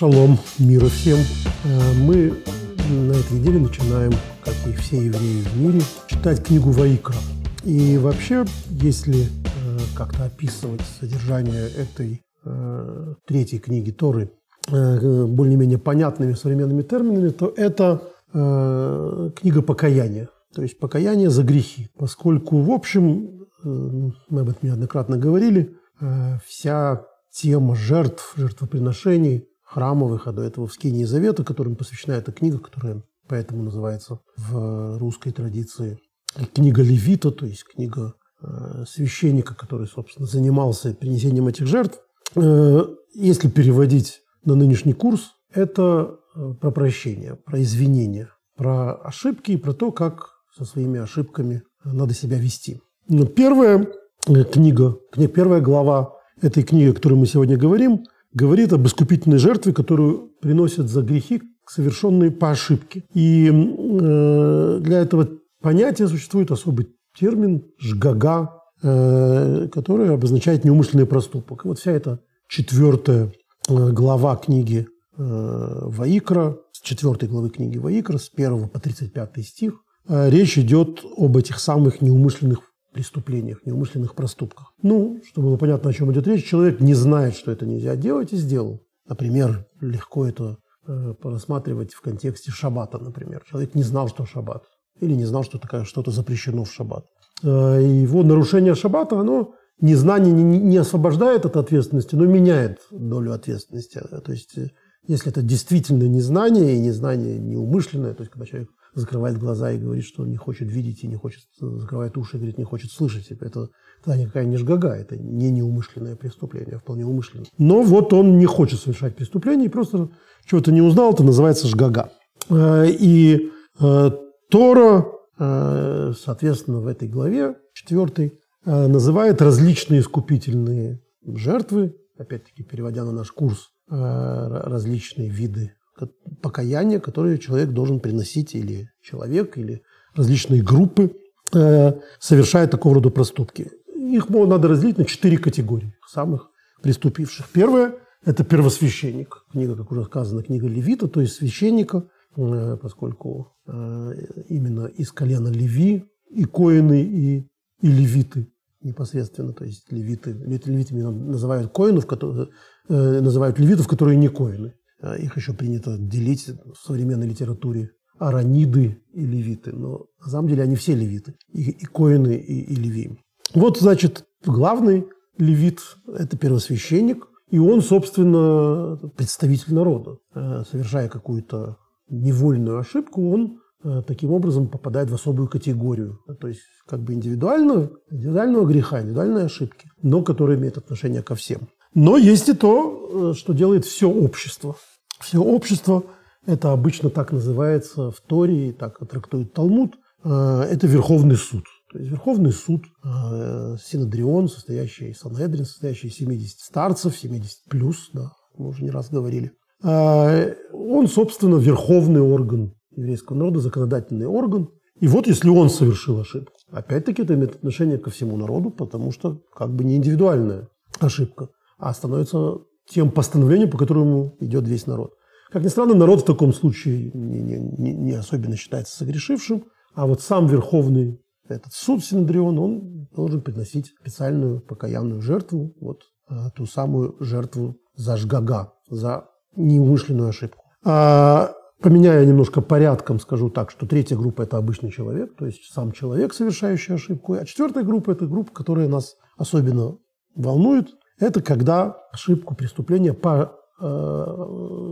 Шалом, мира всем. Э, мы на этой неделе начинаем, как и все евреи в мире, читать книгу Ваикра. И вообще, если э, как-то описывать содержание этой э, третьей книги Торы более-менее понятными современными терминами, то это книга покаяния. То есть покаяние за грехи. Поскольку, в общем, мы об этом неоднократно говорили, вся тема жертв, жертвоприношений храмовых, а до этого в Скинии Завета, которым посвящена эта книга, которая поэтому называется в русской традиции книга Левита, то есть книга э, священника, который, собственно, занимался принесением этих жертв. Э, если переводить на нынешний курс, это э, про прощение, про извинения, про ошибки и про то, как со своими ошибками надо себя вести. Но первая книга, первая глава этой книги, о которой мы сегодня говорим, говорит об искупительной жертве, которую приносят за грехи, совершенные по ошибке. И э, для этого понятия существует особый термин «жгага», э, который обозначает неумышленный проступок. И вот вся эта четвертая э, глава книги э, Ваикра, с четвертой главы книги Ваикра, с 1 по 35 стих, э, речь идет об этих самых неумышленных преступлениях, неумышленных проступках. Ну, чтобы было понятно, о чем идет речь, человек не знает, что это нельзя делать, и сделал. Например, легко это э, рассматривать в контексте шаббата, например. Человек не знал, что шаббат, или не знал, что такое что-то запрещено в шаббат. Э, его нарушение шаббата, оно незнание не, не освобождает от ответственности, но меняет долю ответственности. То есть, э, если это действительно незнание, и незнание неумышленное, то есть, когда человек закрывает глаза и говорит, что не хочет видеть и не хочет, закрывает уши и говорит, не хочет слышать. Это тогда никакая не жгага, это не неумышленное преступление, а вполне умышленное. Но вот он не хочет совершать преступление и просто чего-то не узнал, это называется жгага. Э, и э, Тора, э, соответственно, в этой главе, четвертой, называет различные искупительные жертвы, опять-таки переводя на наш курс, различные виды покаяния, которые человек должен приносить, или человек, или различные группы, э, совершают такого рода проступки. Их надо разделить на четыре категории самых приступивших. Первое – это первосвященник. Книга, как уже сказано, книга Левита, то есть священника, э, поскольку э, именно из колена Леви и коины, и, и левиты непосредственно, то есть левиты, левитами называют коинов, которые, называют левитов, которые не коины. А, их еще принято делить в современной литературе араниды и левиты. Но на самом деле они все левиты. И, и коины, и, и леви. Вот, значит, главный левит – это первосвященник. И он, собственно, представитель народа. Э, совершая какую-то невольную ошибку, он э, таким образом попадает в особую категорию. То есть как бы индивидуального, индивидуального греха, индивидуальной ошибки, но которая имеет отношение ко всем. Но есть и то, э, что делает все общество. Все общество, это обычно так называется в Торе, так трактует Талмуд, э, это Верховный суд. То есть Верховный суд, э, Синодрион, состоящий, Санедрин, состоящий из 70 старцев, 70 плюс, да, мы уже не раз говорили. Он, собственно, верховный орган еврейского народа, законодательный орган. И вот если он совершил ошибку, опять-таки это имеет отношение ко всему народу, потому что как бы не индивидуальная ошибка, а становится тем постановлением, по которому идет весь народ. Как ни странно, народ в таком случае не, не, не особенно считается согрешившим, а вот сам Верховный этот суд Синодрион, он должен приносить специальную покаянную жертву, вот а, ту самую жертву за жгага, за неумышленную ошибку. А, поменяя немножко порядком, скажу так, что третья группа – это обычный человек, то есть сам человек, совершающий ошибку, а четвертая группа – это группа, которая нас особенно волнует, это когда ошибку, преступление по э,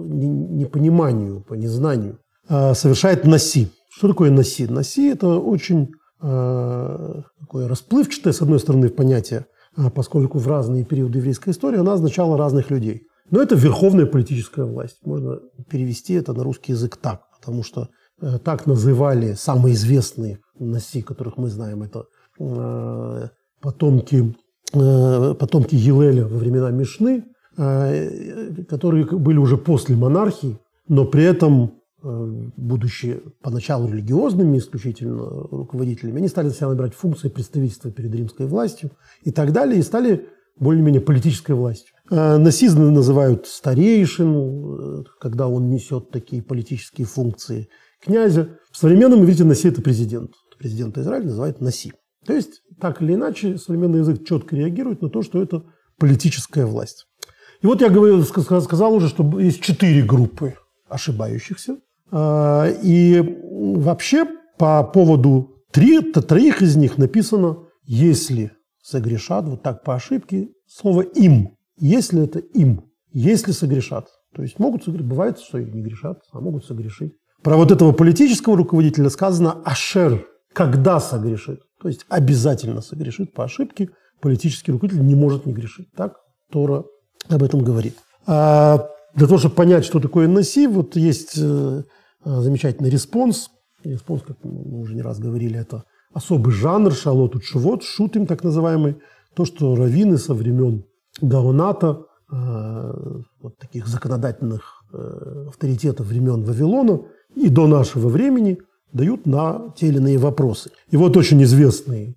непониманию, по незнанию э, совершает носи. Что такое носи? Носи – это очень э, такое расплывчатое, с одной стороны, понятие, э, поскольку в разные периоды еврейской истории она означала разных людей. Но это верховная политическая власть. Можно перевести это на русский язык так, потому что э, так называли самые известные носи, которых мы знаем. Это э, потомки потомки Елеля во времена Мишны, э, которые были уже после монархии, но при этом, э, будучи поначалу религиозными исключительно руководителями, они стали на себя набирать функции представительства перед римской властью и так далее, и стали более-менее политической властью. Насизм называют старейшин, когда он несет такие политические функции князя. В современном иврите Наси – это президент. Президента Израиля называют Наси. То есть, так или иначе, современный язык четко реагирует на то, что это политическая власть. И вот я говорил, сказал уже, что есть четыре группы ошибающихся. А, и вообще по поводу три, троих из них написано «если согрешат», вот так по ошибке, слово «им», если это «им», если согрешат. То есть могут согрешить, бывает, что не грешат, а могут согрешить. Про вот этого политического руководителя сказано «אשר», когда согрешит. То есть обязательно согрешит по ошибке. Политический руководитель не может не грешить. Так Тора об этом говорит. А для того, чтобы понять, что такое נשיא, вот есть э, замечательный респонс. Респонс, как мы уже не раз говорили, это особый жанр שאלות ותשובות, שו"תים так называемый. То, что раввины со времен Гаоната, э, вот таких законодательных э, авторитетов времен Вавилона и до нашего времени дают на те или иные вопросы. И вот очень известный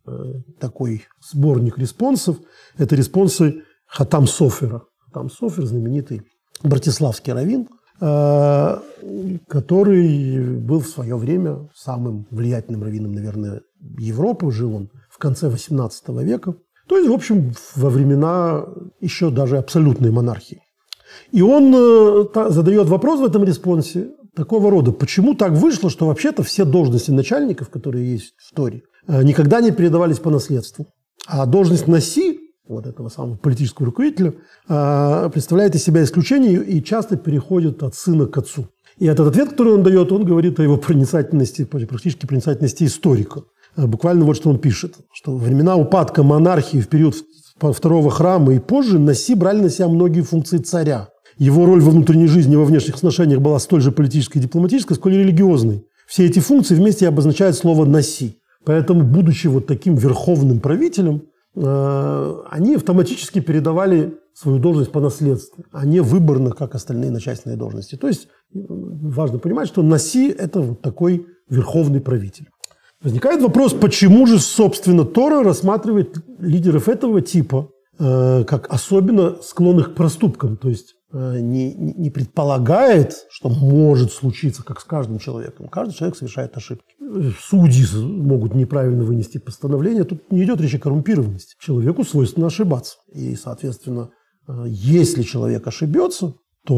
такой сборник респонсов – это респонсы Хатам Софера. Хатам Софер – знаменитый братиславский раввин, э, который был в свое время самым влиятельным раввином, наверное, Европы. Жил он в конце XVIII века. То есть, в общем, во времена еще даже абсолютной монархии. И он э, задает вопрос в этом респонсе такого рода. Почему так вышло, что вообще-то все должности начальников, которые есть в Торе, э, никогда не передавались по наследству? А должность носи вот этого самого политического руководителя, а, представляет из себя исключение и часто переходит от сына к отцу. И этот ответ, который он дает, он говорит о его проницательности, практически проницательности историка. А, буквально вот что он пишет, что времена упадка монархии в период второго храма и позже Наси брали на себя многие функции царя. Его роль во внутренней жизни во внешних отношениях была столь же политической и дипломатической, сколь и религиозной. Все эти функции вместе обозначают слово «наси». Поэтому, будучи вот таким верховным правителем, Э, они автоматически передавали свою должность по наследству, а не выборно, как остальные начальственные должности. То есть важно понимать, что Наси – это вот такой верховный правитель. Возникает вопрос, почему же, собственно, Тора рассматривает лидеров этого типа э, как особенно склонных к проступкам, то есть э, не, не предполагает, что может случиться, как с каждым человеком. Каждый человек совершает ошибки судьи могут неправильно вынести постановление. Тут не идет речь о коррумпированности. Человеку свойственно ошибаться. И, соответственно, э, если человек ошибется, то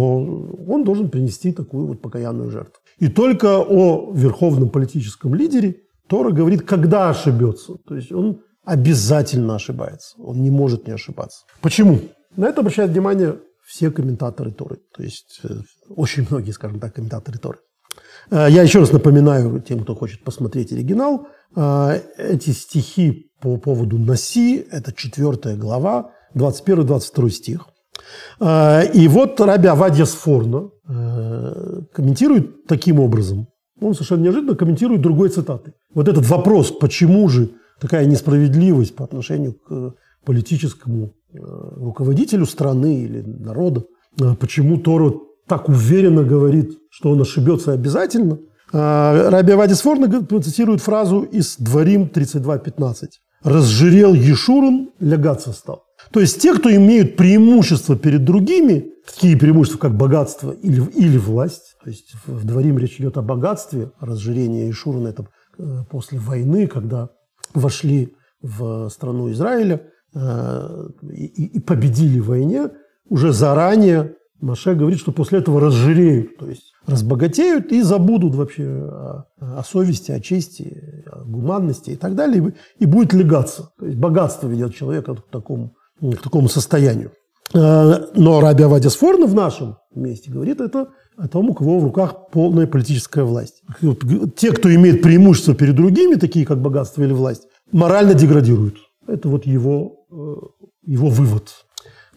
он должен принести такую вот покаянную жертву. И только о верховном политическом лидере Тора говорит, когда ошибется. То есть он обязательно ошибается. Он не может не ошибаться. Почему? На это обращают внимание все комментаторы Торы. То есть э, очень многие, скажем так, комментаторы Торы. Э, я еще раз напоминаю тем, кто хочет посмотреть оригинал, э, эти стихи по поводу Наси, это 4 глава, 21-22 стих. И вот Раби Авадья Сфорно комментирует таким образом. Он совершенно неожиданно комментирует другой цитатой. Вот этот вопрос, почему же такая несправедливость по отношению к политическому руководителю страны или народа, почему Тору так уверенно говорит, что он ошибется обязательно. А, Раби Авадис Форна цитирует фразу из Дворим 32.15. «Разжирел Ешурун, лягаться стал». То есть те, кто имеют преимущество перед другими, такие преимущества, как богатство или, или власть, то есть в Дворим речь идет о богатстве, разжирение Ешурана – это э, после войны, когда вошли в страну Израиля э, и, и победили в войне, уже заранее Маше говорит, что после этого разжиреют, то есть разбогатеют и забудут вообще о, о совести, о чести, о гуманности и так далее, и, будет легаться. То есть богатство ведет человека к такому, к такому состоянию. Э, но Раби Авадия Сфорна в нашем месте говорит это о том, у кого в руках полная политическая власть. Те, кто имеет преимущество перед другими, такие как богатство или власть, морально деградируют. Это вот его, э, его вывод.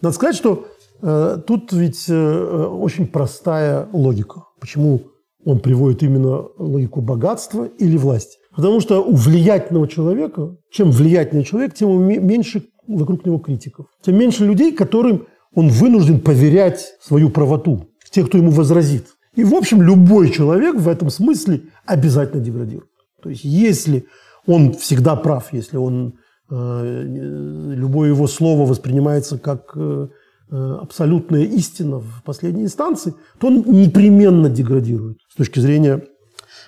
Надо сказать, что Э, тут ведь э, очень простая логика. Почему он приводит именно логику богатства или власти? Потому что у влиятельного человека, чем влиятельнее человек, тем меньше вокруг него критиков. Тем меньше людей, которым он вынужден поверять свою правоту, тех, кто ему возразит. И, в общем, любой человек в этом смысле обязательно деградирует. То есть, если он всегда прав, если он, э, любое его слово воспринимается как э, абсолютная истина в последней инстанции, то он непременно деградирует с точки зрения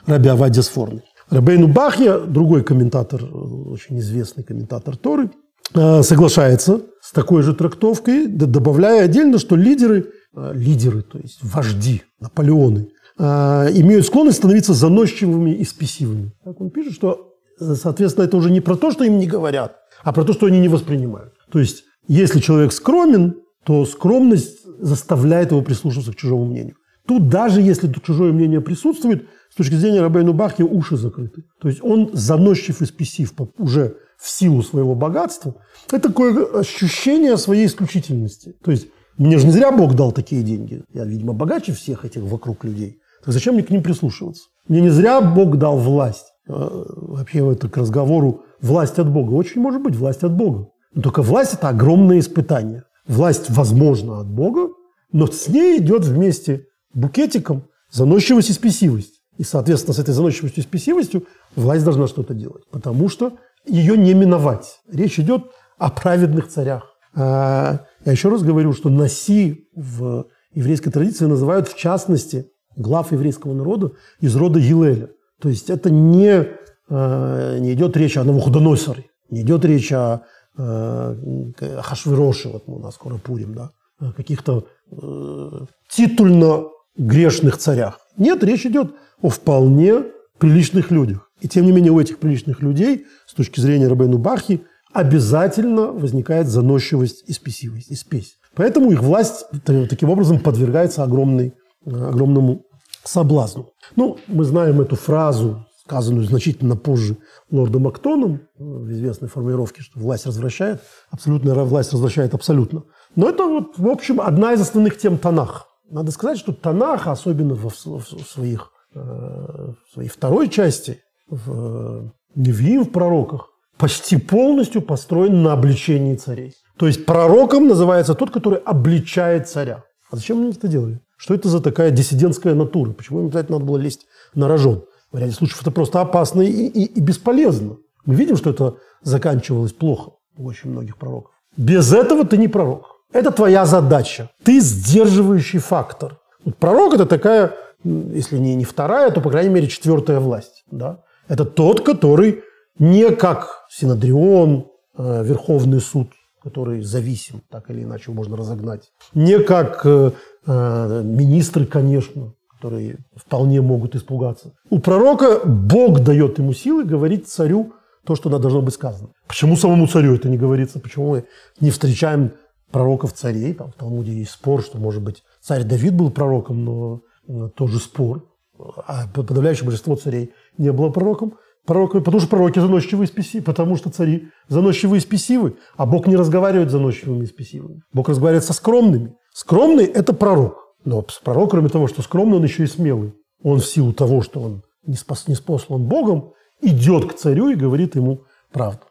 Раби Авадия Сфорны. Рабейну Бахья, другой комментатор, очень известный комментатор Торы, э, соглашается с такой же трактовкой, добавляя отдельно, что лидеры, э, лидеры, то есть вожди, Наполеоны, э, имеют склонность становиться заносчивыми и спесивыми. Так он пишет, что, соответственно, это уже не про то, что им не говорят, а про то, что они не воспринимают. То есть, если человек скромен, то скромность заставляет его прислушиваться к чужому мнению. Тут даже если чужое мнение присутствует, с точки зрения Рабейну Бахни уши закрыты. То есть он заносчив и спесив уже в силу своего богатства. Это такое ощущение своей исключительности. То есть мне же не зря Бог дал такие деньги. Я, видимо, богаче всех этих вокруг людей. Так зачем мне к ним прислушиваться? Мне не зря Бог дал власть. А, вообще это к разговору власть от Бога. Очень может быть власть от Бога. Но только власть – это огромное испытание. Власть, возможно, от Бога, но с ней идет вместе букетиком заносчивость и спесивость. И, соответственно, с этой заносчивостью и спесивостью власть должна что-то делать, потому что ее не миновать. Речь идет о праведных царях. А, я еще раз говорю, что Наси в еврейской традиции называют в частности глав еврейского народа из рода Гилеля. То есть это не, а, не идет речь о Навуходоносоре, не идет речь о, а, о Хашвироше, вот у нас скоро Пурим, да, о каких-то э, титульно грешных царях. Нет, речь идет о вполне приличных людях. И тем не менее у этих приличных людей, с точки зрения Рабейну Бахи, обязательно возникает заносчивость и спесивость, и спесь. Поэтому их власть таким образом подвергается огромной, огромному соблазну. Ну, мы знаем эту фразу, сказанную значительно позже лордом Актоном, в известной формулировке, что власть развращает, абсолютная власть развращает абсолютно. Но это, вот, в общем, одна из основных тем Танах. Надо сказать, что Танах, особенно в, в, в своих Э, в своей второй части, в Невиим, в пророках, почти полностью построен на обличении царей. То есть пророком называется тот, который обличает царя. А зачем они это делали? Что это за такая диссидентская натура? Почему им обязательно надо было лезть на рожон? В ряде случаев это просто опасно и, и, и бесполезно. Мы видим, что это заканчивалось плохо у очень многих пророков. Без этого ты не пророк. Это твоя задача. Ты сдерживающий фактор. Вот пророк – это такая если не, не вторая, то, по крайней мере, четвертая власть. Да? Это тот, который не как Синодрион, э, Верховный суд, который зависим, так или иначе можно разогнать, не как э, министры, конечно, которые вполне могут испугаться. У пророка Бог дает ему силы говорить царю то, что должно быть сказано. Почему самому царю это не говорится? Почему мы не встречаем пророков царей? Там в Талмуде есть спор, что, может быть, царь Давид был пророком, но Э, тоже спор, а подавляющее большинство царей не было пророком, пророками, потому что пророки заносчивые и спесивы, потому что цари заносчивые и спесивы, а Бог не разговаривает с заносчивыми и спесивыми. Бог разговаривает со скромными. Скромный – это пророк. Но пророк, кроме того, что скромный, он еще и смелый. Он в силу того, что он не, спас, не спослан Богом, идет к царю и говорит ему правду.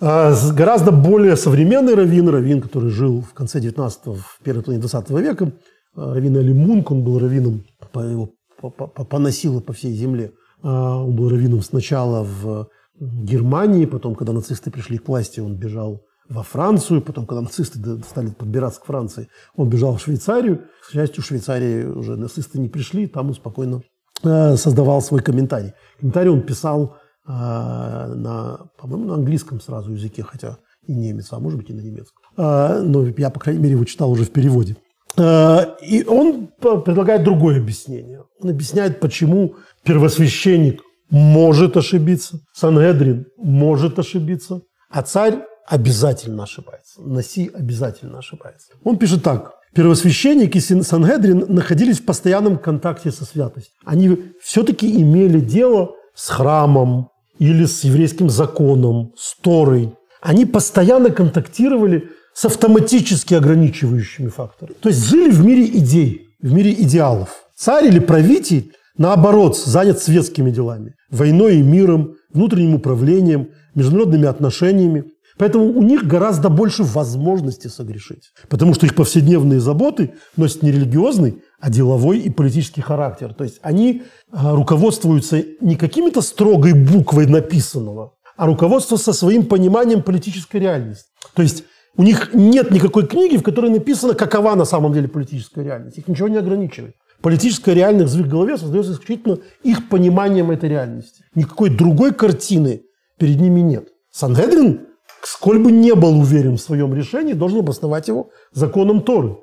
А гораздо более современный раввин, раввин, который жил в конце 19-го, в первой половине 20 века, а, раввин Али Мунк, он был раввином, по его поносило по всей земле. А, он был раввином сначала в Германии, потом, когда нацисты пришли к власти, он бежал во Францию, потом, когда нацисты стали подбираться к Франции, он бежал в Швейцарию. К счастью, в Швейцарии уже нацисты не пришли, там он спокойно а, создавал свой комментарий. Комментарий он писал на, по-моему, на английском сразу языке, хотя и немец, а может быть и на немецком. Но я, по крайней мере, его читал уже в переводе. Э, и он предлагает другое объяснение. Он объясняет, почему первосвященник может ошибиться, Сангедрин может ошибиться, а царь обязательно ошибается. Наси обязательно ошибается. Он пишет так. Первосвященник и Сангедрин находились в постоянном контакте со святостью. Они все-таки имели дело с храмом или с еврейским законом, с Торой. Они постоянно контактировали с автоматически ограничивающими факторами. То есть жили в мире идей, в мире идеалов. Царь или правитель, наоборот, занят светскими делами, войной и миром, внутренним управлением, международными отношениями. Поэтому у них гораздо больше возможностей согрешить. Потому что их повседневные заботы носят не религиозный, а деловой и политический характер. То есть они а, руководствуются не какими-то строгой буквой написанного, а руководствуются своим пониманием политической реальности. То есть У них нет никакой книги, в которой написано, какова на самом деле политическая реальность. Их ничего не ограничивает. Политическая реальность в их голове создается исключительно их пониманием этой реальности. Никакой другой картины перед ними нет. Сангедрин, сколь бы не был уверен в своем решении, должен обосновать его законом Торы.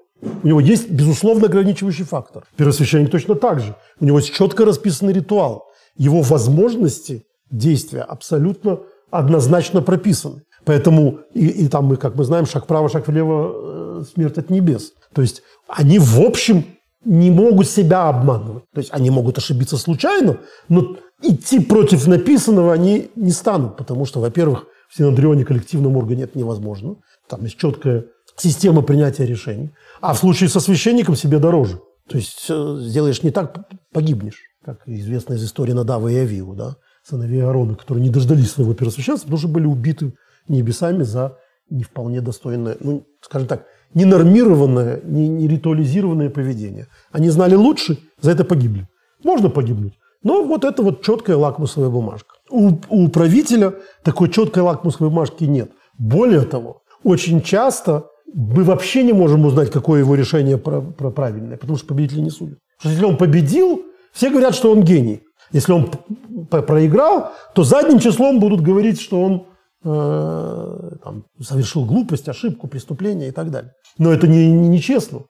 У него есть, безусловно, ограничивающий фактор. Первосвященник точно так же. У него есть четко расписанный ритуал. Его возможности действия абсолютно однозначно прописаны. Поэтому, и, и там мы, как мы знаем, шаг вправо, шаг влево, э, смерть от небес. То есть они, в общем, не могут себя обманывать. То есть они могут ошибиться случайно, но идти против написанного они не станут, потому что, во-первых, в Синодрионе коллективном органе это невозможно. Там есть четкая система принятия решений. А в случае со священником себе дороже. То есть э, сделаешь не так, погибнешь. Как известно из истории Надава и Авиу, да? сыновей Аарона, которые не дождались своего первосвященства, потому что были убиты небесами за не вполне достойное, ну, скажем так, ненормированное, не, не ритуализированное поведение. Они знали лучше, за это погибли. Можно погибнуть. Но вот это вот четкая лакмусовая бумажка. У, у правителя такой четкой лакмусовой бумажки нет. Более того, очень часто мы вообще не можем узнать, какое его решение правильное, потому что победителя не судят. Потому что если он победил, все говорят, что он гений. Если он проиграл, то задним числом будут говорить, что он э, там, совершил глупость, ошибку, преступление и так далее. Но это не, не, нечестно.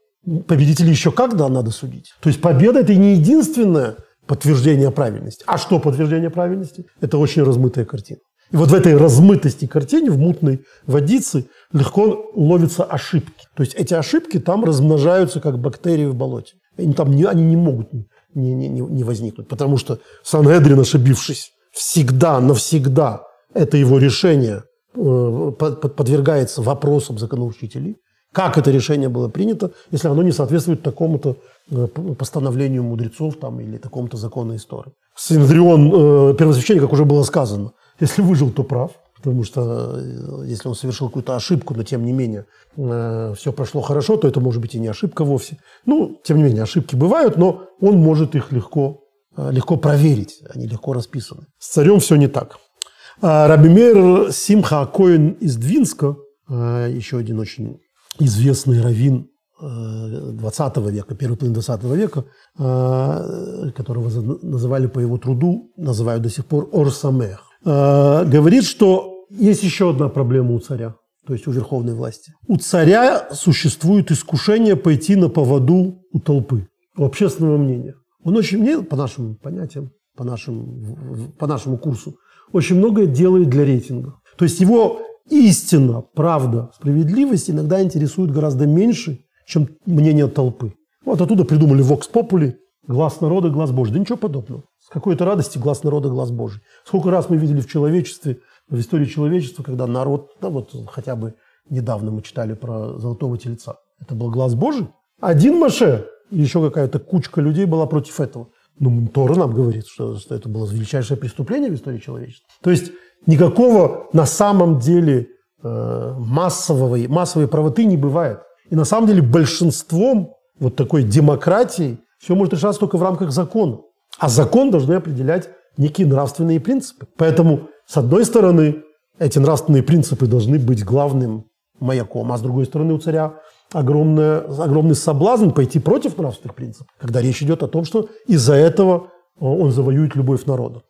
Победителей еще когда надо судить? То есть победа – это не единственное подтверждение правильности. А что подтверждение правильности? Это очень размытая картина. И вот в этой размытости картине, в мутной водице, легко ловятся ошибки. То есть эти ошибки там размножаются, как бактерии в болоте. Они там не, они не могут не, не, не, не возникнуть. Потому что Сан-Эдрин, ошибившись, всегда, навсегда это его решение э, подвергается вопросам законоучителей. Как это решение было принято, если оно не соответствует такому-то э, постановлению мудрецов там, или такому-то закону истории. Синодрион, э, первосвященник, как уже было сказано, если выжил, то прав, потому что э, если он совершил какую-то ошибку, но тем не менее э, все прошло хорошо, то это может быть и не ошибка вовсе. Ну, тем не менее, ошибки бывают, но он может их легко, э, легко проверить, они легко расписаны. С царем все не так. А Рабимер Симха Коин из Двинска, э, еще один очень известный раввин 20 э, века, первый половины 20 века, э, которого называли по его труду, называют до сих пор Орсамех. Э, говорит, что есть еще одна проблема у царя, то есть у верховной власти. У царя существует искушение пойти на поводу у толпы, у общественного мнения. Он очень, по нашим понятиям, по, нашим, по нашему курсу, очень многое делает для рейтинга. То есть его истина, правда, справедливость иногда интересует гораздо меньше, чем мнение толпы. Вот оттуда придумали Vox Populi, глаз народа, глаз Божий. Да ничего подобного. С какой-то радости глаз народа, глаз Божий. Сколько раз мы видели в человечестве, в истории человечества, когда народ, да вот хотя бы недавно мы читали про золотого тельца. Это был глаз Божий. Один Маше, еще какая-то кучка людей была против этого. Ну, Тора нам говорит, что, что это было величайшее преступление в истории человечества. То есть никакого на самом деле э, массового, массовой правоты не бывает. И на самом деле большинством вот такой демократии все может решаться только в рамках закона. А закон должны определять некие нравственные принципы. Поэтому, с одной стороны, эти нравственные принципы должны быть главным маяком, а с другой стороны, у царя огромный, огромный соблазн пойти против нравственных принципов, когда речь идет о том, что из-за этого он завоюет любовь народа.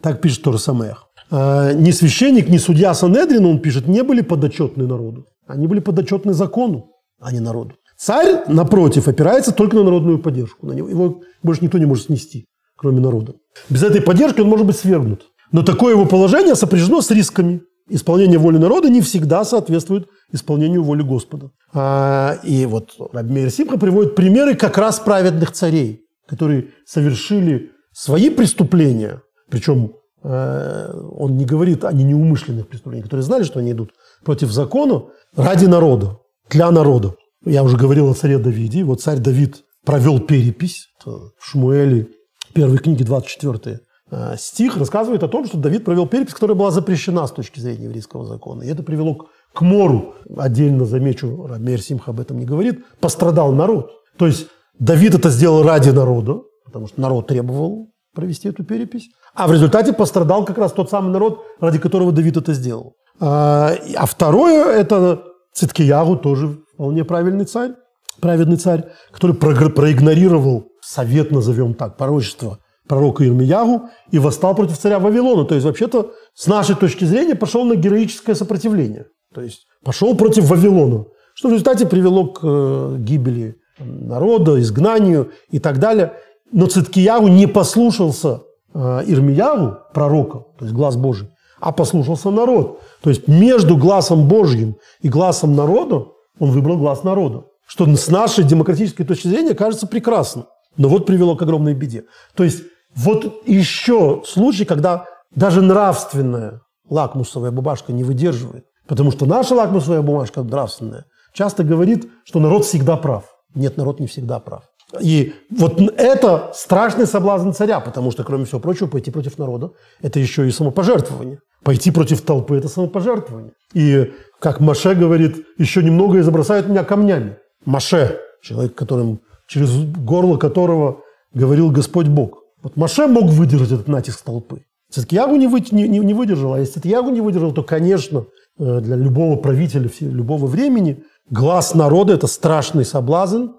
Так пишет Тор Самех. А, ни священник, ни судья Санедрин, он пишет, не были подотчетны народу. Они были подотчетны закону, а не народу. Царь, напротив, опирается только на народную поддержку. На него, его больше никто не может снести кроме народа. Без этой поддержки он может быть свергнут. Но такое его положение сопряжено с рисками. Исполнение воли народа не всегда соответствует исполнению воли Господа. А, и вот Рабмейр Симха приводит примеры как раз праведных царей, которые совершили свои преступления, причем он не говорит о неумышленных преступлениях, которые знали, что они идут против закона ради народа, для народа. Я уже говорил о царе Давиде. Вот царь Давид провел перепись в Шмуэле первой книги, 24 э, стих, рассказывает о том, что Давид провел перепись, которая была запрещена с точки зрения еврейского закона. И это привело к, к мору. Отдельно замечу, Рамир Симх об этом не говорит, пострадал народ. То есть Давид это сделал ради народа, потому что народ требовал провести эту перепись. А в результате пострадал как раз тот самый народ, ради которого Давид это сделал. А, а второе – это Циткиягу тоже вполне правильный царь, праведный царь, который проигнорировал совет, назовем так, пророчество пророка Ирмиягу и восстал против царя Вавилона. То есть, вообще-то, с нашей точки зрения, пошел на героическое сопротивление. То есть, пошел против Вавилона, что в результате привело к э, гибели народа, изгнанию и так далее. Но Циткиягу не послушался э, Ирмиягу, пророка, то есть глаз Божий, а послушался народ. То есть между глазом Божьим и глазом народа он выбрал глаз народа. Что с нашей демократической точки зрения кажется прекрасно. Но вот привело к огромной беде. То есть вот еще случай, когда даже нравственная лакмусовая бумажка не выдерживает. Потому что наша лакмусовая бумажка нравственная часто говорит, что народ всегда прав. Нет, народ не всегда прав. И вот это страшный соблазн царя, потому что, кроме всего прочего, пойти против народа – это еще и самопожертвование. Пойти против толпы – это самопожертвование. И, как Маше говорит, еще немного и забросают меня камнями. Маше – человек, которым, через горло которого говорил Господь Бог. Вот Маше мог выдержать этот натиск толпы. Циткиягу не, вы, не, не выдержал, а если Циткиягу не выдержал, то, конечно, э, для любого правителя любого времени глаз народа – это страшный соблазн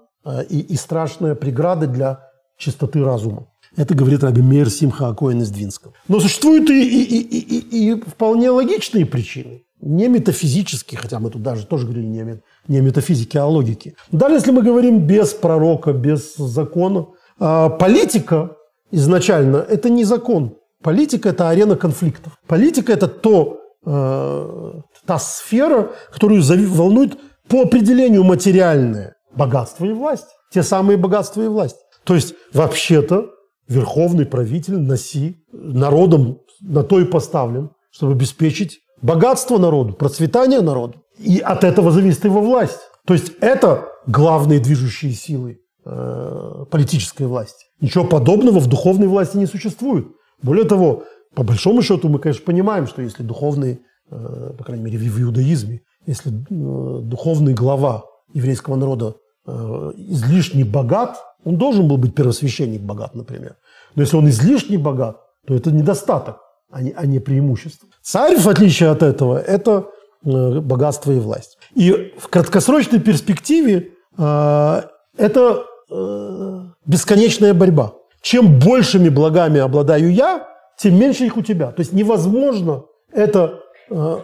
и, и страшная преграда для чистоты разума. Это говорит Раби Мейер Симха Акоин из Двинского. Но существуют и, и, и, и, и вполне логичные причины. Не метафизические, хотя мы тут даже тоже говорили не, не о а о логике. Даже если мы говорим без пророка, без закона, а, политика изначально – это не закон. Политика – это арена конфликтов. Политика – это то, э, та сфера, которую волнует по определению материальное богатство и власть. Те самые богатства и власть. То есть, вообще-то, верховный правитель носи народом на то и поставлен, чтобы обеспечить богатство народу, процветание народу. И от этого зависит его власть. То есть это главные движущие силы э, политической власти. Ничего подобного в духовной власти не существует. Более того, по большому счету мы, конечно, понимаем, что если духовный, э, по крайней мере, в иудаизме, если э, духовный глава еврейского народа излишне богат, он должен был быть первосвященник богат, например. Но если он излишне богат, то это недостаток, а не, а не преимущество. Царь, в отличие от этого, это богатство и власть. И в краткосрочной перспективе это бесконечная борьба. Чем большими благами обладаю я, тем меньше их у тебя. То есть невозможно это э,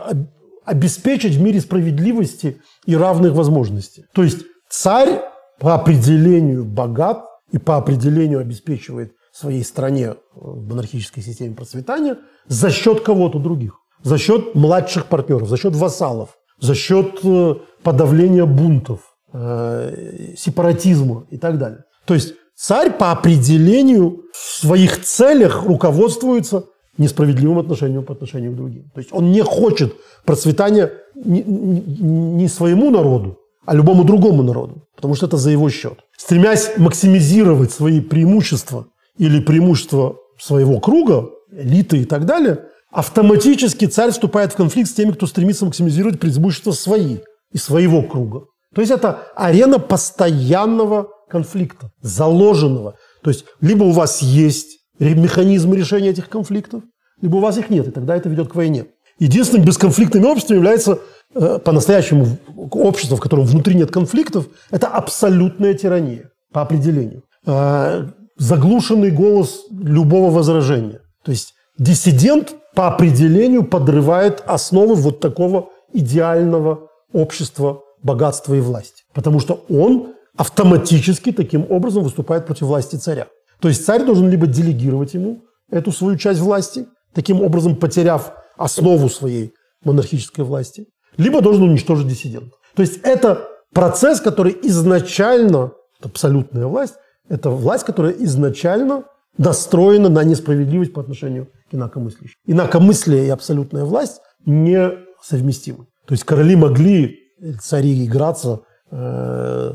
обеспечить в мире справедливости и равных возможностей. То есть царь по определению богат и по определению обеспечивает своей стране э, в монархической системе процветания за счет кого-то других. За счет младших партнеров, за счет вассалов, за счет э, подавления бунтов, сепаратизма и так далее. То есть Царь по определению в своих целях руководствуется несправедливым отношением по отношению к другим. То есть он не хочет процветания не своему народу, а любому другому народу, потому что это за его счет. Стремясь максимизировать свои преимущества или преимущества своего круга, элиты и так далее, автоматически царь вступает в конфликт с теми, кто стремится максимизировать преимущества свои и своего круга. То есть это арена постоянного конфликта, заложенного. То есть либо у вас есть механизмы решения этих конфликтов, либо у вас их нет, и тогда это ведет к войне. Единственным бесконфликтным обществом является э, по-настоящему общество, в котором внутри нет конфликтов, это абсолютная тирания по определению. Э, заглушенный голос любого возражения. То есть диссидент по определению подрывает основы вот такого идеального общества богатства и власти. Потому что он автоматически таким образом выступает против власти царя. То есть царь должен либо делегировать ему эту свою часть власти, таким образом потеряв основу своей монархической власти, либо должен уничтожить диссидента. То есть это процесс, который изначально, абсолютная власть, это власть, которая изначально настроена на несправедливость по отношению к инакомыслящим. Инакомыслие и абсолютная власть несовместимы. То есть короли могли, цари, играться э,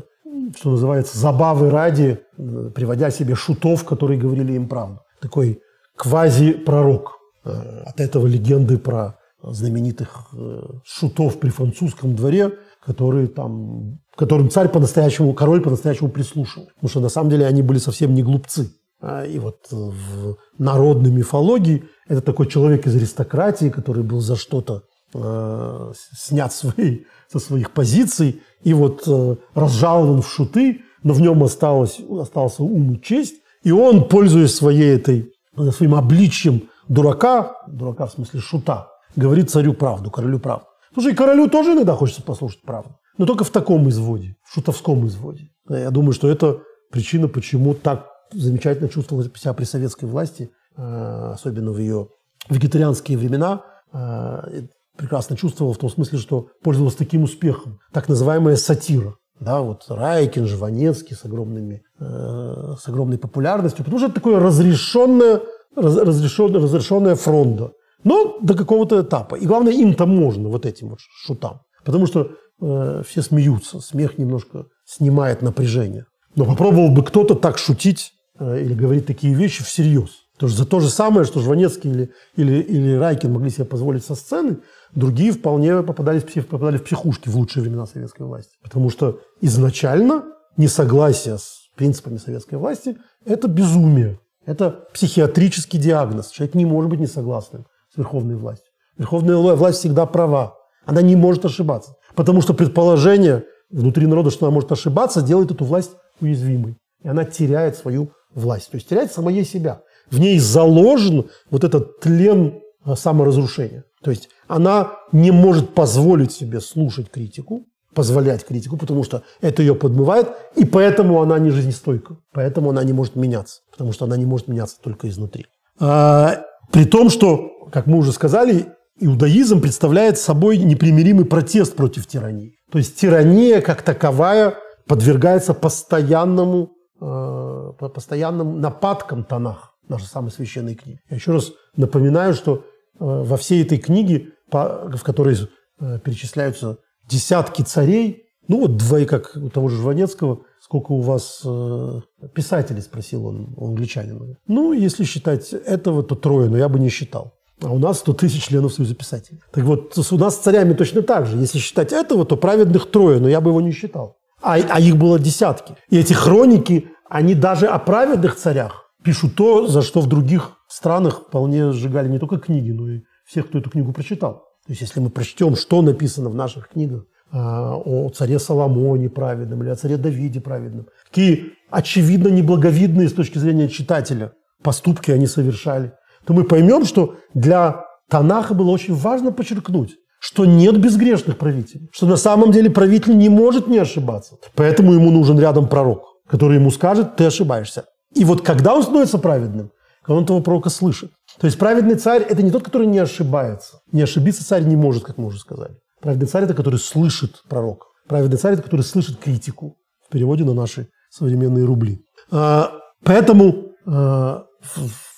что называется, забавы ради, э, приводя себе шутов, которые говорили им правду. Такой квази-пророк. Э, от этого легенды про знаменитых э, шутов при французском дворе, которые там, которым царь по-настоящему, король по-настоящему прислушивал. Потому что на самом деле они были совсем не глупцы. А, и вот в народной мифологии это такой человек из аристократии, который был за что-то э, снят свои, со своих позиций и вот э, разжалован в шуты, но в нем осталось, остался ум и честь, и он, пользуясь своей этой, своим обличием дурака, дурака в смысле шута, говорит царю правду, королю правду. Слушай, и королю тоже иногда хочется послушать правду, но только в таком изводе, в шутовском изводе. Я думаю, что это причина, почему так замечательно чувствовала себя при советской власти, э, особенно в ее вегетарианские времена, э, прекрасно чувствовал в том смысле, что пользовалась таким успехом. Так называемая сатира. Да, вот Райкин, Жванецкий с, огромными, э, с огромной популярностью, потому что это такое разрешенное, раз, разрешенное, разрешенная фронта. Но до какого-то этапа. И главное, им-то можно, вот этим вот шутам. Потому что э, все смеются, смех немножко снимает напряжение. Но попробовал бы кто-то так шутить э, или говорить такие вещи всерьез. Потому что за то же самое, что Жванецкий или, или, или Райкин могли себе позволить со сцены, другие вполне попадались, попадали в психушки в лучшие времена советской власти. Потому что изначально несогласие с принципами советской власти – это безумие. Это психиатрический диагноз. Человек не может быть несогласным с верховной властью. Верховная власть всегда права. Она не может ошибаться. Потому что предположение внутри народа, что она может ошибаться, делает эту власть уязвимой. И она теряет свою власть. То есть теряет самое себя. В ней заложен вот этот тлен а, саморазрушения. То есть она не может позволить себе слушать критику, позволять критику, потому что это ее подмывает, и поэтому она не жизнестойка, поэтому она не может меняться, потому что она не может меняться только изнутри. А, при том, что, как мы уже сказали, иудаизм представляет собой непримиримый протест против тирании. То есть тирания как таковая подвергается постоянному, э, постоянным нападкам Танах, нашей самой священной книги. Я еще раз напоминаю, что э, во всей этой книге, в которой э, перечисляются десятки царей, ну вот двое, как у того же Жванецкого, сколько у вас э, писателей, спросил он у англичанина. Ну, если считать этого, то трое, но я бы не считал. А у нас 100 тысяч членов Союза писателей. Так вот, у нас с царями точно так же. Если считать этого, то праведных трое, но я бы его не считал. А, а их было десятки. И эти хроники, они даже о праведных царях пишут то, за что в других странах вполне сжигали не только книги, но и всех, кто эту книгу прочитал. То есть, если мы прочтем, что написано в наших книгах а, о царе Соломоне праведном или о царе Давиде праведном, какие очевидно неблаговидные с точки зрения читателя поступки они совершали, то мы поймем, что для Танаха было очень важно подчеркнуть, что нет безгрешных правителей, что на самом деле правитель не может не ошибаться. Поэтому ему нужен рядом пророк, который ему скажет, ты ошибаешься. И вот когда он становится праведным, когда он этого пророка слышит. То есть праведный царь – это не тот, который не ошибается. Не ошибиться царь не может, как мы уже сказали. Праведный царь – это который слышит пророка. Праведный царь – это который слышит критику. В переводе на наши современные рубли. А, поэтому а,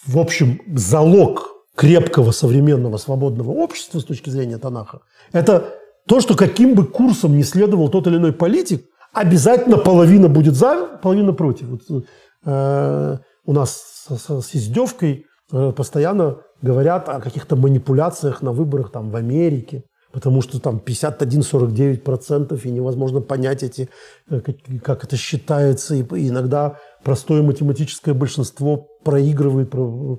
в общем, залог крепкого современного свободного общества с точки зрения Танаха, это то, что каким бы курсом не следовал тот или иной политик, обязательно половина будет за, половина против. Вот, э, у нас с, с, с издевкой постоянно говорят о каких-то манипуляциях на выборах там, в Америке, потому что там 51-49% и невозможно понять эти, э, как, это считается, и иногда простое математическое большинство проигрывает э,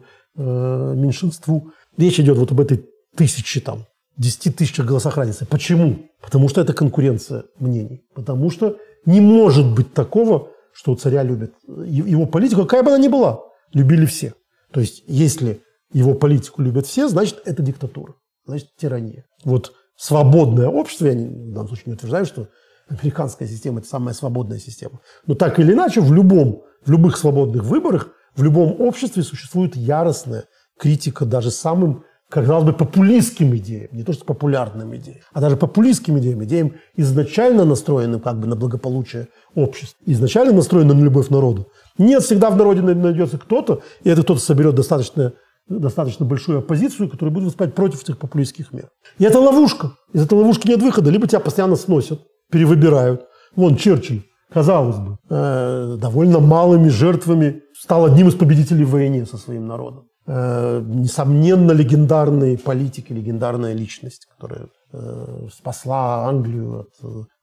меньшинству. Речь идет вот об этой тысяче там, 10 тысячах голосах разницы. Почему? Потому что это конкуренция мнений. Потому что не может быть такого, что царя любят. Его политику, какая бы она ни была, любили все. То есть, если его политику любят все, значит, это диктатура, значит, тирания. Вот свободное общество, я в данном случае не утверждаю, что американская система – это самая свободная система. Но так или иначе, в любом в любых свободных выборах, в любом обществе существует яростная критика даже самым, казалось бы, популистским идеям, не то что популярным идеям, а даже популистским идеям, идеям изначально настроенным как бы на благополучие общества, изначально настроенным на любовь народа. Нет, всегда в народе найдется кто-то, и этот кто-то соберет достаточно, достаточно большую оппозицию, которая будет выступать против этих популистских мер. И это ловушка. Из этой ловушки нет выхода. Либо тебя постоянно сносят, перевыбирают. Вон Черчилль казалось бы, э, довольно малыми жертвами стал одним из победителей в войне со своим народом. Э, несомненно, легендарный политик и легендарная личность, которая э, спасла Англию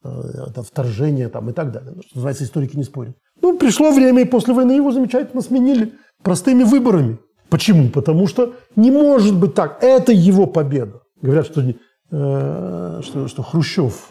от, от вторжения там, и так далее. Ну, что называется, историки не спорят. Ну, пришло время, и после войны его замечательно сменили простыми выборами. Почему? Потому что не может быть так. Это его победа. Говорят, что э, что, что Хрущев,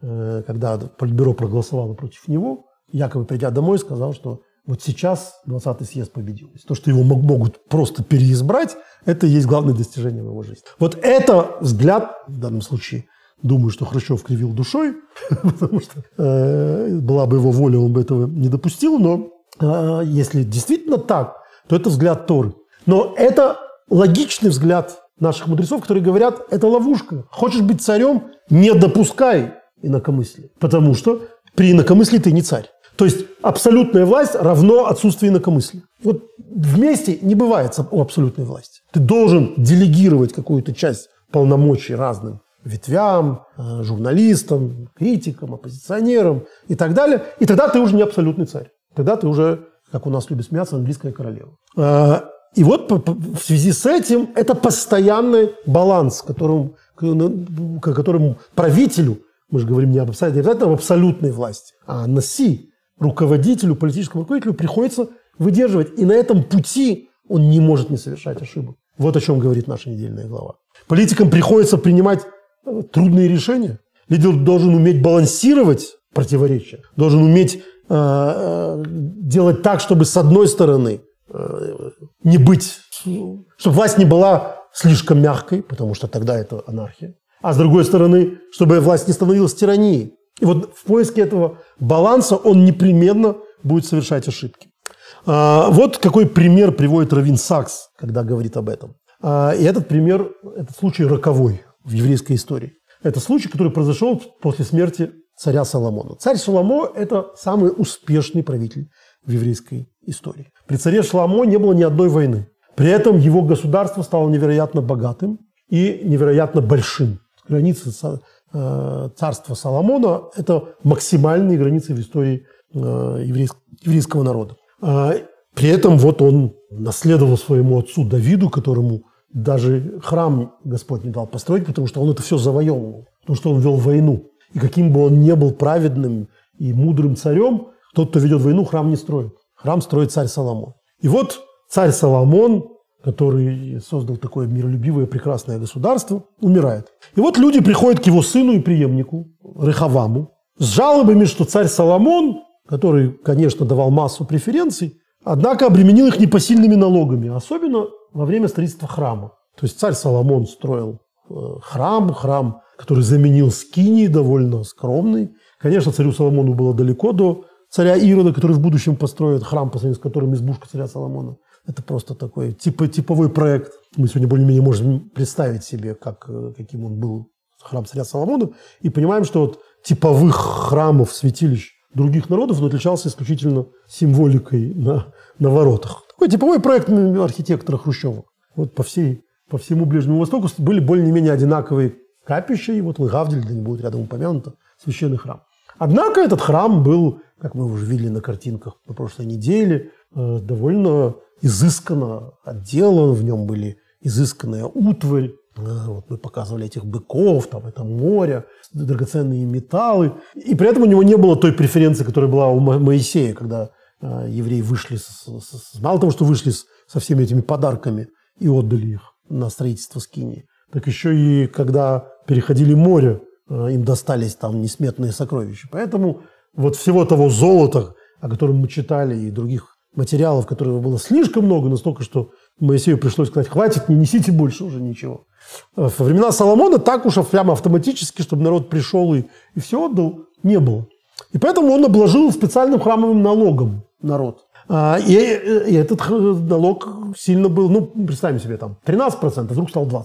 э, когда Политбюро проголосовало против него, якобы придя домой, сказал, что вот сейчас 20-й съезд победил. То, что его могут просто переизбрать, это и есть главное достижение в его жизни. Вот это взгляд, в данном случае, думаю, что Хрущев кривил душой, потому что э, была бы его воля, он бы этого не допустил, но э, если действительно так, то это взгляд Торы. Но это логичный взгляд наших мудрецов, которые говорят, это ловушка. Хочешь быть царем, не допускай инакомыслия, потому что при инакомыслии ты не царь. То есть абсолютная власть равно отсутствию инакомыслия. Вот вместе не бывает у абсолютной власти. Ты должен делегировать какую-то часть полномочий разным ветвям, э, журналистам, критикам, оппозиционерам и так далее. И тогда ты уже не абсолютный царь. Тогда ты уже, как у нас любят смеяться, английская королева. Э, и вот в связи с этим это постоянный баланс, которым, которому правителю, мы же говорим не об абсолютной, а об абсолютной власти, а носи руководителю, политическому руководителю приходится выдерживать. И на этом пути он не может не совершать ошибок. Вот о чем говорит наша недельная глава. Политикам приходится принимать э, трудные решения. Лидер должен уметь балансировать противоречия, должен уметь э, э, делать так, чтобы с одной стороны э, не быть, чтобы власть не была слишком мягкой, потому что тогда это анархия, а с другой стороны, чтобы власть не становилась тиранией. И вот в поиске этого баланса он непременно будет совершать ошибки. А, вот какой пример приводит Равин Сакс, когда говорит об этом. А, и этот пример, этот случай роковой в еврейской истории. Это случай, который произошел после смерти царя Соломона. Царь Соломо – это самый успешный правитель в еврейской истории. При царе Соломо не было ни одной войны. При этом его государство стало невероятно богатым и невероятно большим. Границы царства Соломона – это максимальные границы в истории э, еврейского народа. А при этом вот он наследовал своему отцу Давиду, которому даже храм Господь не дал построить, потому что он это все завоевывал, потому что он вел войну. И каким бы он ни был праведным и мудрым царем, тот, кто ведет войну, храм не строит. Храм строит царь Соломон. И вот царь Соломон который создал такое миролюбивое прекрасное государство, умирает. И вот люди приходят к его сыну и преемнику, Рехаваму, с жалобами, что царь Соломон, который, конечно, давал массу преференций, однако обременил их непосильными налогами, особенно во время строительства храма. То есть царь Соломон строил э, храм, храм, который заменил Скинии, довольно скромный. Конечно, царю Соломону было далеко до царя Ирода, который в будущем построит храм, по сравнению с которым избушка царя Соломона. Это просто такой типа, типовой проект. Мы сегодня более-менее можем представить себе, как, э, каким он был храм царя Соломона, и понимаем, что вот типовых храмов, святилищ других народов он отличался исключительно символикой на, на воротах. Такой типовой проект архитектора Хрущева. Вот по, всей, по всему Ближнему Востоку были более-менее одинаковые капища, и вот Лыгавдель, да не будет рядом упомянуто, священный храм. Однако этот храм был, как мы уже видели на картинках на прошлой неделе, э, довольно изысканно отделан, в нем были изысканная утварь, а, вот мы показывали этих быков, там это море, драгоценные металлы. И при этом у него не было той преференции, которая была у Моисея, когда э, евреи вышли, с, с, мало того, что вышли с, со всеми этими подарками и отдали их на строительство Скинии, так еще и когда переходили море, э, им достались там несметные сокровища. Поэтому вот всего того золота, о котором мы читали, и других материалов, которого было слишком много, настолько, что Моисею пришлось сказать, хватит, не несите больше уже ничего. Во времена Соломона так уж прямо автоматически, чтобы народ пришел и, и все отдал, не было. И поэтому он обложил специальным храмовым налогом народ. А, и, и этот налог сильно был, ну, представим себе, там, 13%, вдруг стал 20%.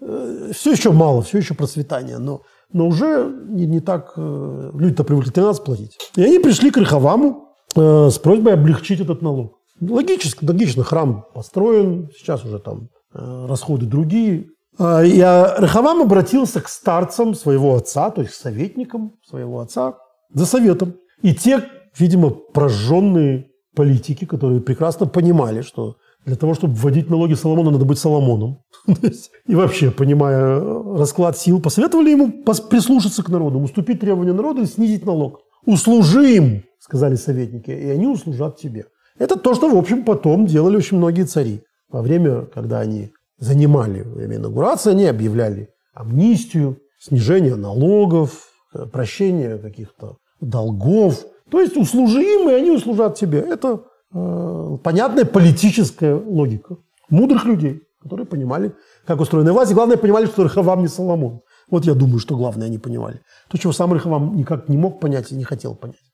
Э, все еще мало, все еще процветание, но, но уже не, не так, э, люди-то привыкли 13 платить. И они пришли к Рехаваму, Э, с просьбой облегчить этот налог. Логически, логично, храм построен, сейчас уже там э, расходы другие. А, и Рахавам обратился к старцам своего отца, то есть советникам своего отца, за советом. И те, видимо, прожженные политики, которые прекрасно понимали, что для того, чтобы вводить налоги Соломона, надо быть Соломоном. И вообще, понимая расклад сил, посоветовали ему прислушаться к народу, уступить требованиям народа и снизить налог. Услужи им, сказали советники, и они услужат тебе. Это то, что, в общем, потом делали очень многие цари. Во время, когда они занимали время инаугурации, они объявляли амнистию, снижение налогов, э, прощение каких-то долгов. То есть услужи им, и они услужат тебе. Это э, понятная политическая логика мудрых людей, которые понимали, как устроена власть. И главное, понимали, что Рахавам не Соломон. Вот я думаю, что главное они понимали. То, чего сам Рахавам никак не мог понять и не хотел понять.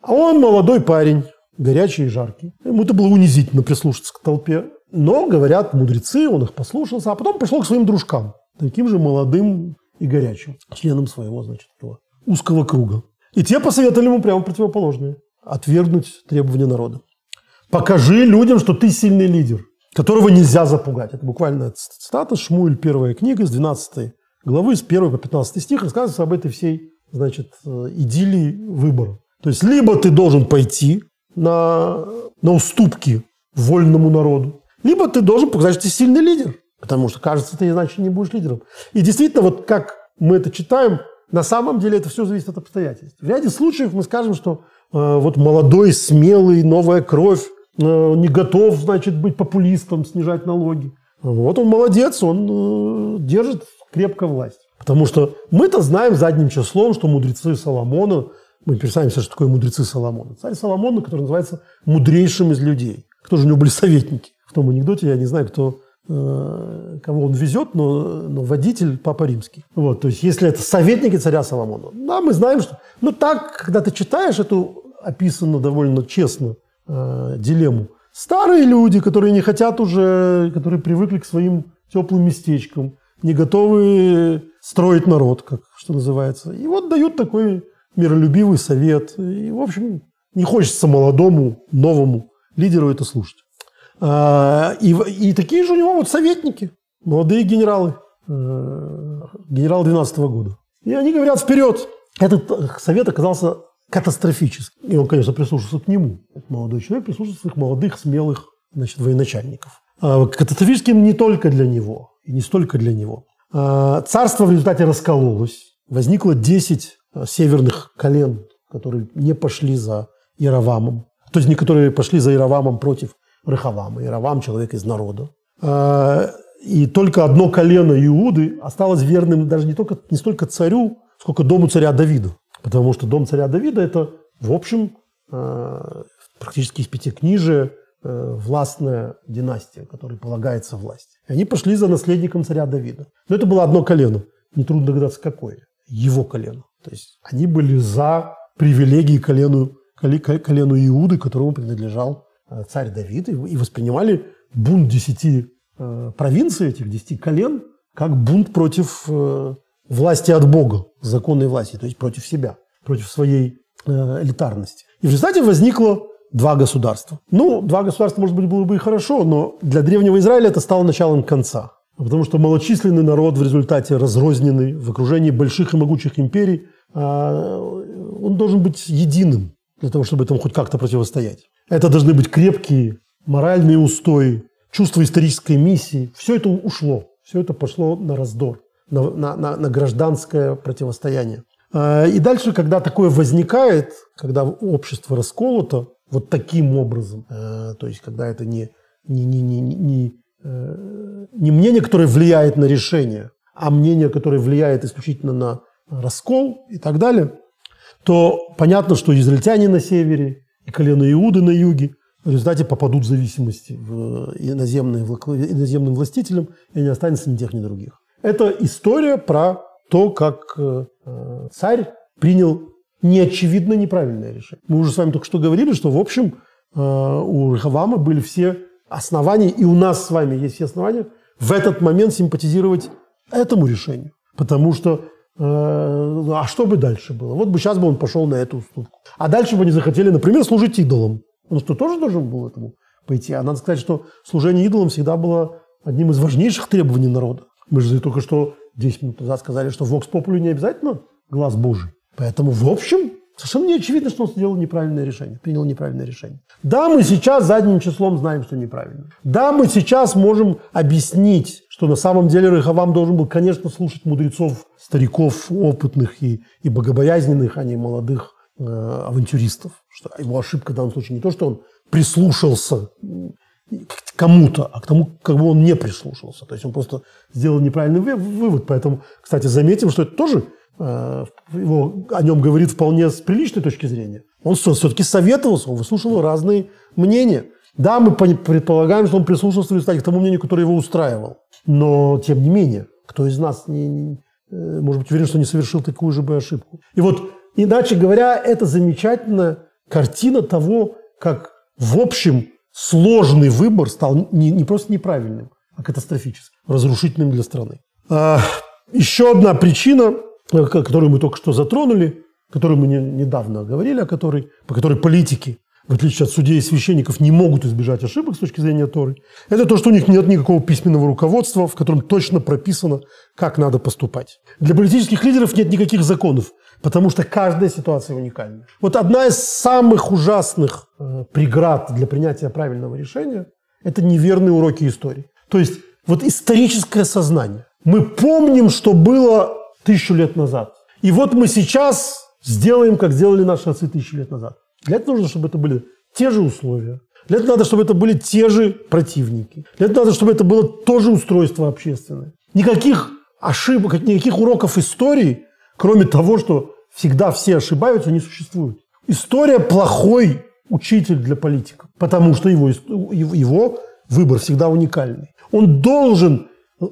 А он молодой парень, горячий и жаркий. Ему это было унизительно прислушаться к толпе. Но, говорят мудрецы, он их послушался, а потом пришел к своим дружкам, таким же молодым и горячим, членам своего, значит, этого узкого круга. И те посоветовали ему прямо противоположное – отвергнуть требования народа. Покажи людям, что ты сильный лидер, которого нельзя запугать. Это буквально цитата Шмуэль, первая книга с 12 главы, с 1 по 15 стих, рассказывается об этой всей значит, идиллии выбора. То есть, либо ты должен пойти на, на уступки вольному народу, либо ты должен показать, что ты сильный лидер. Потому что, кажется, ты иначе не будешь лидером. И действительно, вот как мы это читаем, на самом деле это все зависит от обстоятельств. В ряде случаев мы скажем, что э, вот молодой, смелый, новая кровь, э, не готов, значит, быть популистом, снижать налоги. Вот он молодец, он э, держит крепко власть. Потому что мы-то знаем задним числом, что мудрецы Соломона, мы представляемся, что такое мудрецы Соломона. Царь Соломон, который называется мудрейшим из людей. Кто же у него были советники? В том анекдоте я не знаю, кто Э, кого он везет, но, но водитель Папа Римский. Вот, то есть, если это советники царя Соломона, да, мы знаем, что... Ну, так, когда ты читаешь эту описанную довольно честно э, дилемму, старые люди, которые не хотят уже, которые привыкли к своим теплым местечкам, не готовы строить народ, как что называется. И вот дают такой миролюбивый совет. И, в общем, не хочется молодому, новому лидеру это слушать. А, и, и такие же у него вот советники, молодые генералы, э, генерал 12 -го года. И они говорят вперед. Этот совет оказался катастрофическим. И он, конечно, прислушался к нему. Молодой человек прислушался к молодых, смелых значит, военачальников. А, катастрофическим не только для него, и не столько для него. А, царство в результате раскололось. Возникло 10 северных колен, которые не пошли за Яровамом. То есть не которые пошли за Яровамом против Рахавам. И Равам – человек из народа. А, и только одно колено Иуды осталось верным даже не, только, не столько царю, сколько дому царя Давида. Потому что дом царя Давида – это, в общем, а, практически из пятикнижия а, властная династия, которой полагается власть. И они пошли за наследником царя Давида. Но это было одно колено. Нетрудно догадаться, какое. Его колено. То есть они были за привилегии колену, колену Иуды, которому принадлежал Э, царь Давид и воспринимали бунт десяти э, провинций, этих десяти колен, как бунт против э, власти от Бога, законной власти, то есть против себя, против своей элитарности. И в результате возникло два государства. Ну, два государства, может быть, было бы и хорошо, но для древнего Израиля это стало началом конца. Потому что малочисленный народ в результате разрозненный в окружении больших и могучих империй, он должен быть единым для того, чтобы этому хоть как-то противостоять. Это должны быть крепкие моральные устои, чувство исторической миссии. Все это ушло, все это пошло на раздор, на, на, на, на гражданское противостояние. А, и дальше, когда такое возникает, когда общество расколото вот таким образом, э, то есть когда это не, не, не, не, не, не мнение, которое влияет на решение, а мнение, которое влияет исключительно на раскол и так далее, то понятно, что израильтяне на севере и колено Иуды на юге в результате попадут в зависимости в иноземные, иноземным властителям, и не останется ни тех, ни других. Это история про то, как э, царь принял неочевидно неправильное решение. Мы уже с вами только что говорили, что, в общем, э, у Рахавама были все основания, и у нас с вами есть все основания в этот момент симпатизировать этому решению. Потому что Э, а что бы дальше было? Вот бы сейчас бы он пошел на эту уступку. А дальше бы они захотели, например, служить идолам. Он что, тоже должен был этому пойти? А надо сказать, что служение идолам всегда было одним из важнейших требований народа. Мы же только что 10 минут назад сказали, что в Вокс Популю не обязательно глаз Божий. Поэтому, в общем, Совершенно не очевидно, что он сделал неправильное решение, принял неправильное решение. Да, мы сейчас задним числом знаем, что неправильно. Да, мы сейчас можем объяснить, что на самом деле Рахавам должен был, конечно, слушать мудрецов, стариков, опытных и, и богобоязненных, а не молодых э, авантюристов. Что его ошибка в данном случае не то, что он прислушался к кому-то, а к тому, как бы он не прислушался. То есть он просто сделал неправильный вывод. Поэтому, кстати, заметим, что это тоже э, его, о нем говорит вполне с приличной точки зрения. Он все-таки советовался, он выслушивал разные мнения. Да, мы предполагаем, что он прислушался кстати, к тому мнению, которое его устраивал. Но, тем не менее, кто из нас не, не, э, может быть уверен, что не совершил такую же бы ошибку? И вот, иначе говоря, это замечательная картина того, как в общем сложный выбор стал не, не просто неправильным, а катастрофическим, разрушительным для страны. А, еще одна причина, э, которую мы только что затронули, которую мы не, недавно говорили, о которой, по которой политики в отличие от судей и священников, не могут избежать ошибок с точки зрения Торы, это то, что у них нет никакого письменного руководства, в котором точно прописано, как надо поступать. Для политических лидеров нет никаких законов, потому что каждая ситуация уникальна. Вот одна из самых ужасных э, преград для принятия правильного решения – это неверные уроки истории. То есть вот историческое сознание. Мы помним, что было тысячу лет назад. И вот мы сейчас сделаем, как сделали наши отцы тысячу лет назад. Для этого нужно, чтобы это были те же условия. Для этого надо, чтобы это были те же противники. Для этого надо, чтобы это было тоже устройство общественное. Никаких ошибок, никаких уроков истории, кроме того, что всегда все ошибаются, не существует. История плохой учитель для политика, потому что его, его выбор всегда уникальный. Он должен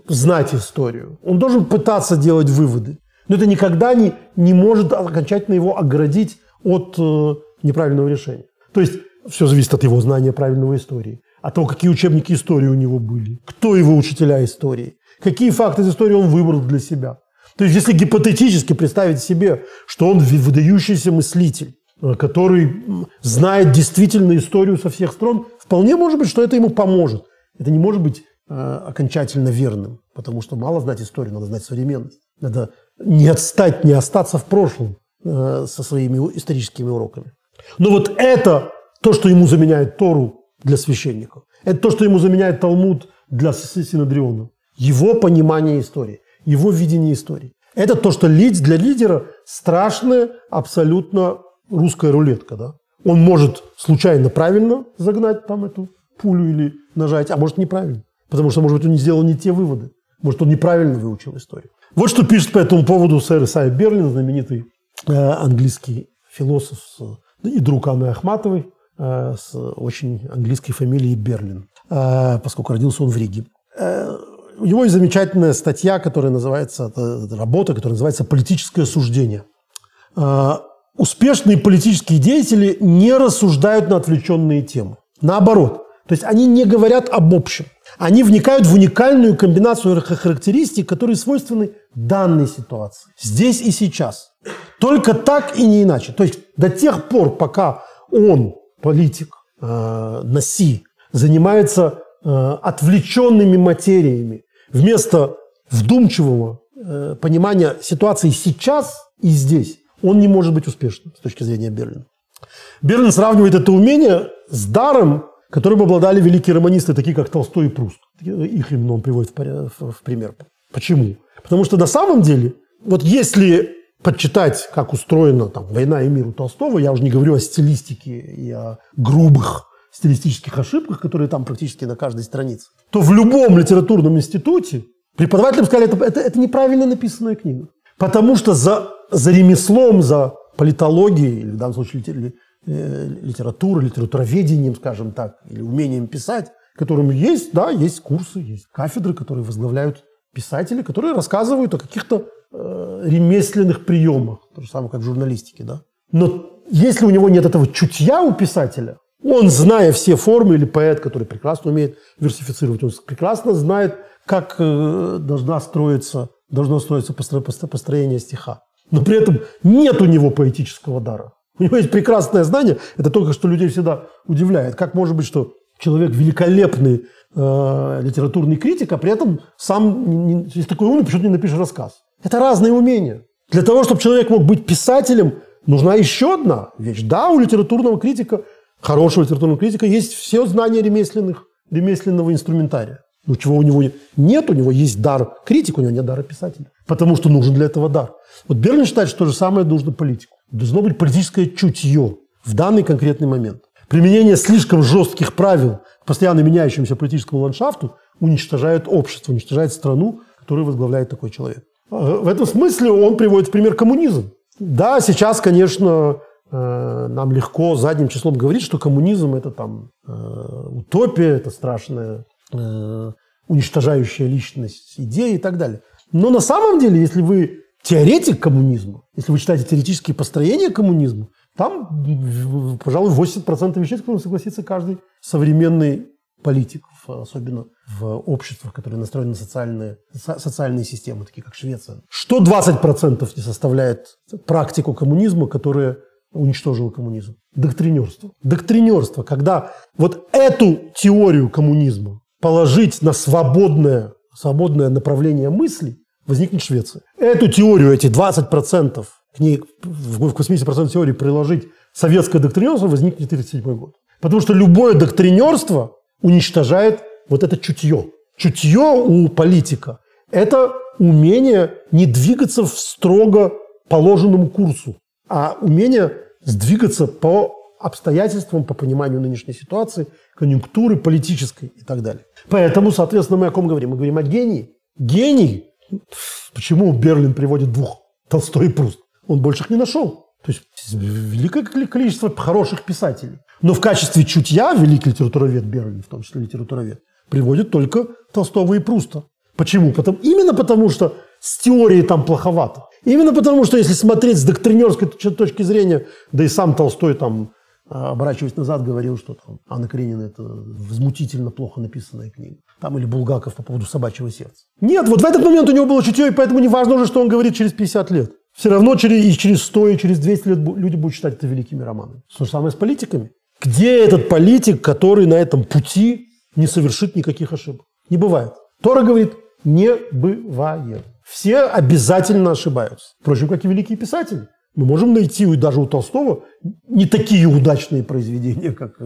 знать историю, он должен пытаться делать выводы, но это никогда не, не может окончательно его оградить от э, неправильного решения. То есть все зависит от его знания правильного истории, от того, какие учебники истории у него были, кто его учителя истории, какие факты из истории он выбрал для себя. То есть если гипотетически представить себе, что он выдающийся мыслитель, э, который знает действительно историю со всех сторон, вполне может быть, что это ему поможет. Это не может быть э, окончательно верным, потому что мало знать историю, надо знать современность. Надо не отстать, не остаться в прошлом э, со своими историческими уроками. Но вот это то, что ему заменяет Тору для священников. Это то, что ему заменяет Талмуд для Синодриона. Его понимание истории, его видение истории. Это то, что для лидера страшная абсолютно русская рулетка. Да? Он может случайно правильно загнать там эту пулю или нажать, а может неправильно. Потому что, может быть, он не сделал не те выводы. Может, он неправильно выучил историю. Вот что пишет по этому поводу сэр Исайя Берлин, знаменитый э, английский философ и друг Анны Ахматовой э, с очень английской фамилией Берлин, э, поскольку родился он в Риге. Э, у него есть замечательная статья, которая называется, работа, которая называется «Политическое суждение». Успешные политические деятели не рассуждают на отвлеченные темы. Наоборот. То есть они не говорят об общем. Они вникают в уникальную комбинацию характеристик, которые свойственны данной ситуации. Здесь и сейчас. Только так и не иначе. То есть до тех пор, пока он, политик, э, носи, занимается э, отвлеченными материями, вместо вдумчивого э, понимания ситуации сейчас и здесь, он не может быть успешным с точки зрения Берлина. Берлин сравнивает это умение с даром, которым обладали великие романисты, такие как Толстой и Пруст. Их именно он приводит в пример. Почему? Потому что на самом деле, вот если подчитать, как устроена там, «Война и мир» у Толстого, я уже не говорю о стилистике и о грубых стилистических ошибках, которые там практически на каждой странице, то в любом литературном институте преподавателям сказали, это, это, это неправильно написанная книга. Потому что за, за ремеслом, за политологией, или в данном случае ли, э, литературой, литературоведением, скажем так, или умением писать, которым есть, да, есть курсы, есть кафедры, которые возглавляют писатели, которые рассказывают о каких-то э, ремесленных приемах, то же самое, как в журналистике, да. Но если у него нет этого чутья у писателя, он, зная все формы, или поэт, который прекрасно умеет версифицировать, он прекрасно знает, как э, должна строиться, должно строиться построение стиха. Но при этом нет у него поэтического дара. У него есть прекрасное знание, это только что людей всегда удивляет. Как может быть, что человек великолепный э, литературный критик, а при этом сам, не, если такой умный, почему не напишешь рассказ? Это разные умения. Для того, чтобы человек мог быть писателем, нужна еще одна вещь. Да, у литературного критика, хорошего литературного критика, есть все знания ремесленных, ремесленного инструментария. Но чего у него нет, у него есть дар критика, у него нет дара писателя. Потому что нужен для этого дар. Вот Берлин считает, что то же самое нужно политику. Должно быть политическое чутье в данный конкретный момент. Применение слишком жестких правил постоянно меняющемуся политическому ландшафту уничтожает общество, уничтожает страну, которую возглавляет такой человек. В этом смысле он приводит в пример коммунизм. Да, сейчас, конечно, э, нам легко задним числом говорить, что коммунизм это там э, утопия, это страшная э, уничтожающая личность идея и так далее. Но на самом деле, если вы теоретик коммунизма, если вы читаете теоретические построения коммунизма, там, пожалуй, 80% вещей, с которыми согласится каждый современный политик, особенно в обществах, которые настроены на социальные, социальные системы, такие как Швеция. Что 20% не составляет практику коммунизма, которая уничтожила коммунизм? Доктринерство. Доктринерство, когда вот эту теорию коммунизма положить на свободное, свободное направление мысли, возникнет Швеция. Эту теорию, эти 20%, к ней в 80% теории приложить советское доктринерство, возникнет 1937 год. Потому что любое доктринерство уничтожает вот это чутье. Чутье у политика – это умение не двигаться в строго положенному курсу, а умение сдвигаться по обстоятельствам, по пониманию нынешней ситуации, конъюнктуры политической и так далее. Поэтому, соответственно, мы о ком говорим? Мы говорим о гении. Гений. Почему Берлин приводит двух? Толстой и Пруст. Он больше их не нашел. То есть великое количество хороших писателей. Но в качестве чутья великий литературовед Берлин, в том числе литературовед, приводит только Толстого и Пруста. Почему? Потому, именно потому, что с теорией там плоховато. Именно потому, что если смотреть с доктринерской точки зрения, да и сам Толстой там а, оборачиваясь назад, говорил, что там Анна Каренина – это возмутительно плохо написанная книга. Там или Булгаков по поводу собачьего сердца. Нет, вот в этот момент у него было чутье, и поэтому не важно уже, что он говорит через 50 лет. Все равно через, и через 100, и через 200 лет люди будут считать это великими романами. То же самое с политиками. Где этот политик, который на этом пути не совершит никаких ошибок? Не бывает. Тора говорит, не бывает. Все обязательно ошибаются. Впрочем, как и великие писатели. Мы можем найти даже у Толстого не такие удачные произведения, как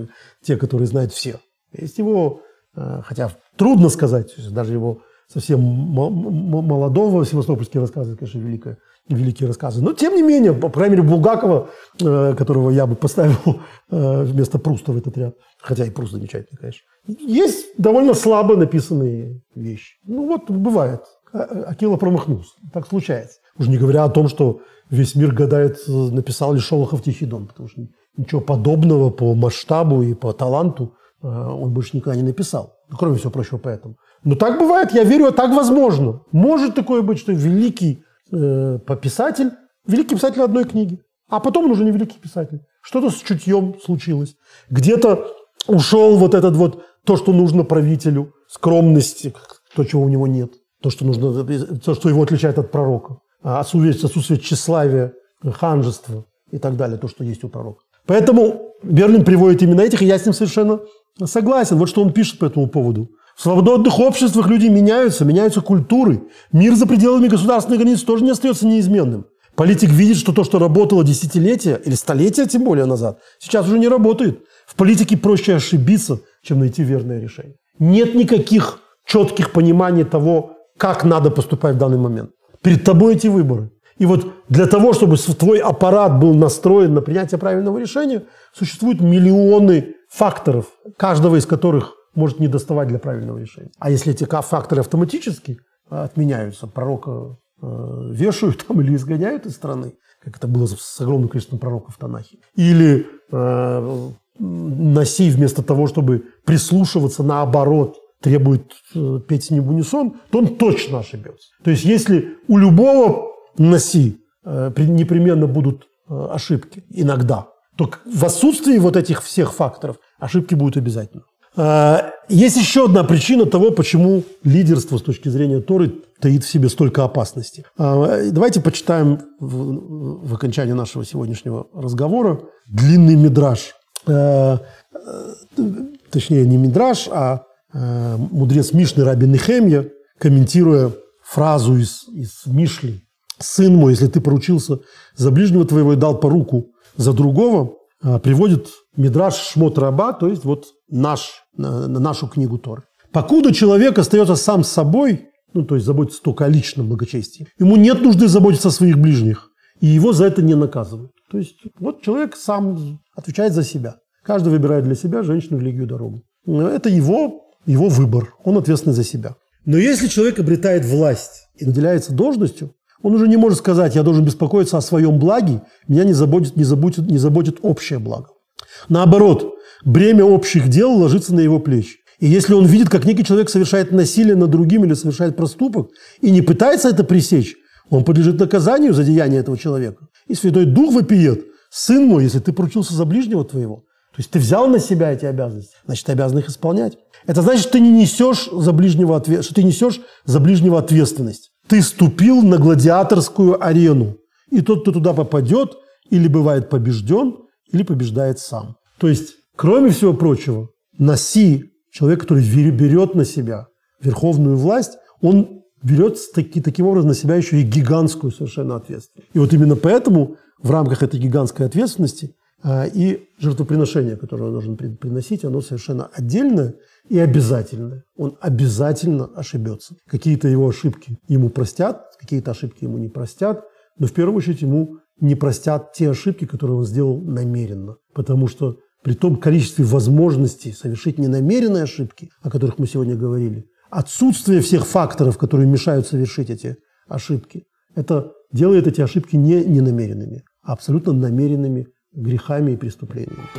те, которые знают все. Есть его, э, хотя трудно сказать, даже его совсем молодого севастопольские рассказы, конечно, великое, великие рассказы. Но, тем не менее, по крайней мере, Булгакова, э, которого я бы поставил э, вместо Пруста в этот ряд, хотя и Пруст замечательный, конечно, есть довольно слабо написанные вещи. Ну вот, бывает. Акила промахнулся. Так случается. Уже не говоря о том, что весь мир гадает, написал ли Шолохов Тихий Дон, потому что ничего подобного по масштабу и по таланту э, он больше никогда не написал. Ну, кроме всего прочего поэтому. Но так бывает, я верю, так возможно. Может такое быть, что великий э, писатель, великий писатель одной книги, а потом он уже не великий писатель. Что-то с чутьем случилось. Где-то ушел вот этот вот, то, что нужно правителю, скромность, то, чего у него нет, то, что нужно, то, что его отличает от пророка. Отсутствие, отсутствие тщеславия, ханжества и так далее, то, что есть у пророка. Поэтому Берлин приводит именно этих, и я с ним совершенно согласен. Вот что он пишет по этому поводу. В свободных обществах люди меняются, меняются культуры. Мир за пределами государственных границ тоже не остается неизменным. Политик видит, что то, что работало десятилетия или столетия тем более назад, сейчас уже не работает. В политике проще ошибиться, чем найти верное решение. Нет никаких четких пониманий того, как надо поступать в данный момент. Перед тобой эти выборы. И вот для того, чтобы твой аппарат был настроен на принятие правильного решения, существуют миллионы факторов, каждого из которых может не доставать для правильного решения. А если эти факторы автоматически э, отменяются, пророка э, вешают там или изгоняют из страны, как это было с огромным количеством пророков в Танахе, или э, Носи вместо того, чтобы прислушиваться наоборот требует э, петь с ним в унисон, то он точно ошибется. То есть если у любого носи э, непременно будут э, ошибки, иногда, то в отсутствии вот этих всех факторов ошибки будут обязательно. Есть еще одна причина того, почему лидерство с точки зрения Торы таит в себе столько опасности. Давайте почитаем в, в окончании нашего сегодняшнего разговора длинный мидраж. Точнее, не мидраж, а мудрец Мишны Раби Нехемья, комментируя фразу из, из Мишли «Сын мой, если ты поручился за ближнего твоего и дал по руку за другого», приводит Мидраш Шмот Раба, то есть вот наш, нашу книгу Тор. Покуда человек остается сам с собой, ну, то есть заботится только о личном благочестии, ему нет нужды заботиться о своих ближних, и его за это не наказывают. То есть вот человек сам отвечает за себя. Каждый выбирает для себя женщину, религию, дорогу. Это его, его выбор, он ответственный за себя. Но если человек обретает власть и наделяется должностью, он уже не может сказать, я должен беспокоиться о своем благе, меня не заботит, не заботит, не заботит общее благо. Наоборот, бремя общих дел ложится на его плечи. И если он видит, как некий человек совершает насилие над другим или совершает проступок, и не пытается это пресечь, он подлежит наказанию за деяние этого человека. И Святой Дух вопиет, сын мой, если ты поручился за ближнего твоего, то есть ты взял на себя эти обязанности, значит, ты обязан их исполнять. Это значит, что ты не несешь за ближнего, что ты несешь за ближнего ответственность. Ты ступил на гладиаторскую арену. И тот, кто туда попадет, или бывает побежден, или побеждает сам. То есть, кроме всего прочего, носи человек, который берет на себя верховную власть, он берет таки, таким образом на себя еще и гигантскую совершенно ответственность. И вот именно поэтому в рамках этой гигантской ответственности а, и жертвоприношение, которое он должен приносить, оно совершенно отдельное и обязательное. Он обязательно ошибется. Какие-то его ошибки ему простят, какие-то ошибки ему не простят, но в первую очередь ему не простят те ошибки, которые он сделал намеренно. Потому что при том количестве возможностей совершить ненамеренные ошибки, о которых мы сегодня говорили, отсутствие всех факторов, которые мешают совершить эти ошибки, это делает эти ошибки не ненамеренными, а абсолютно намеренными грехами и преступлениями.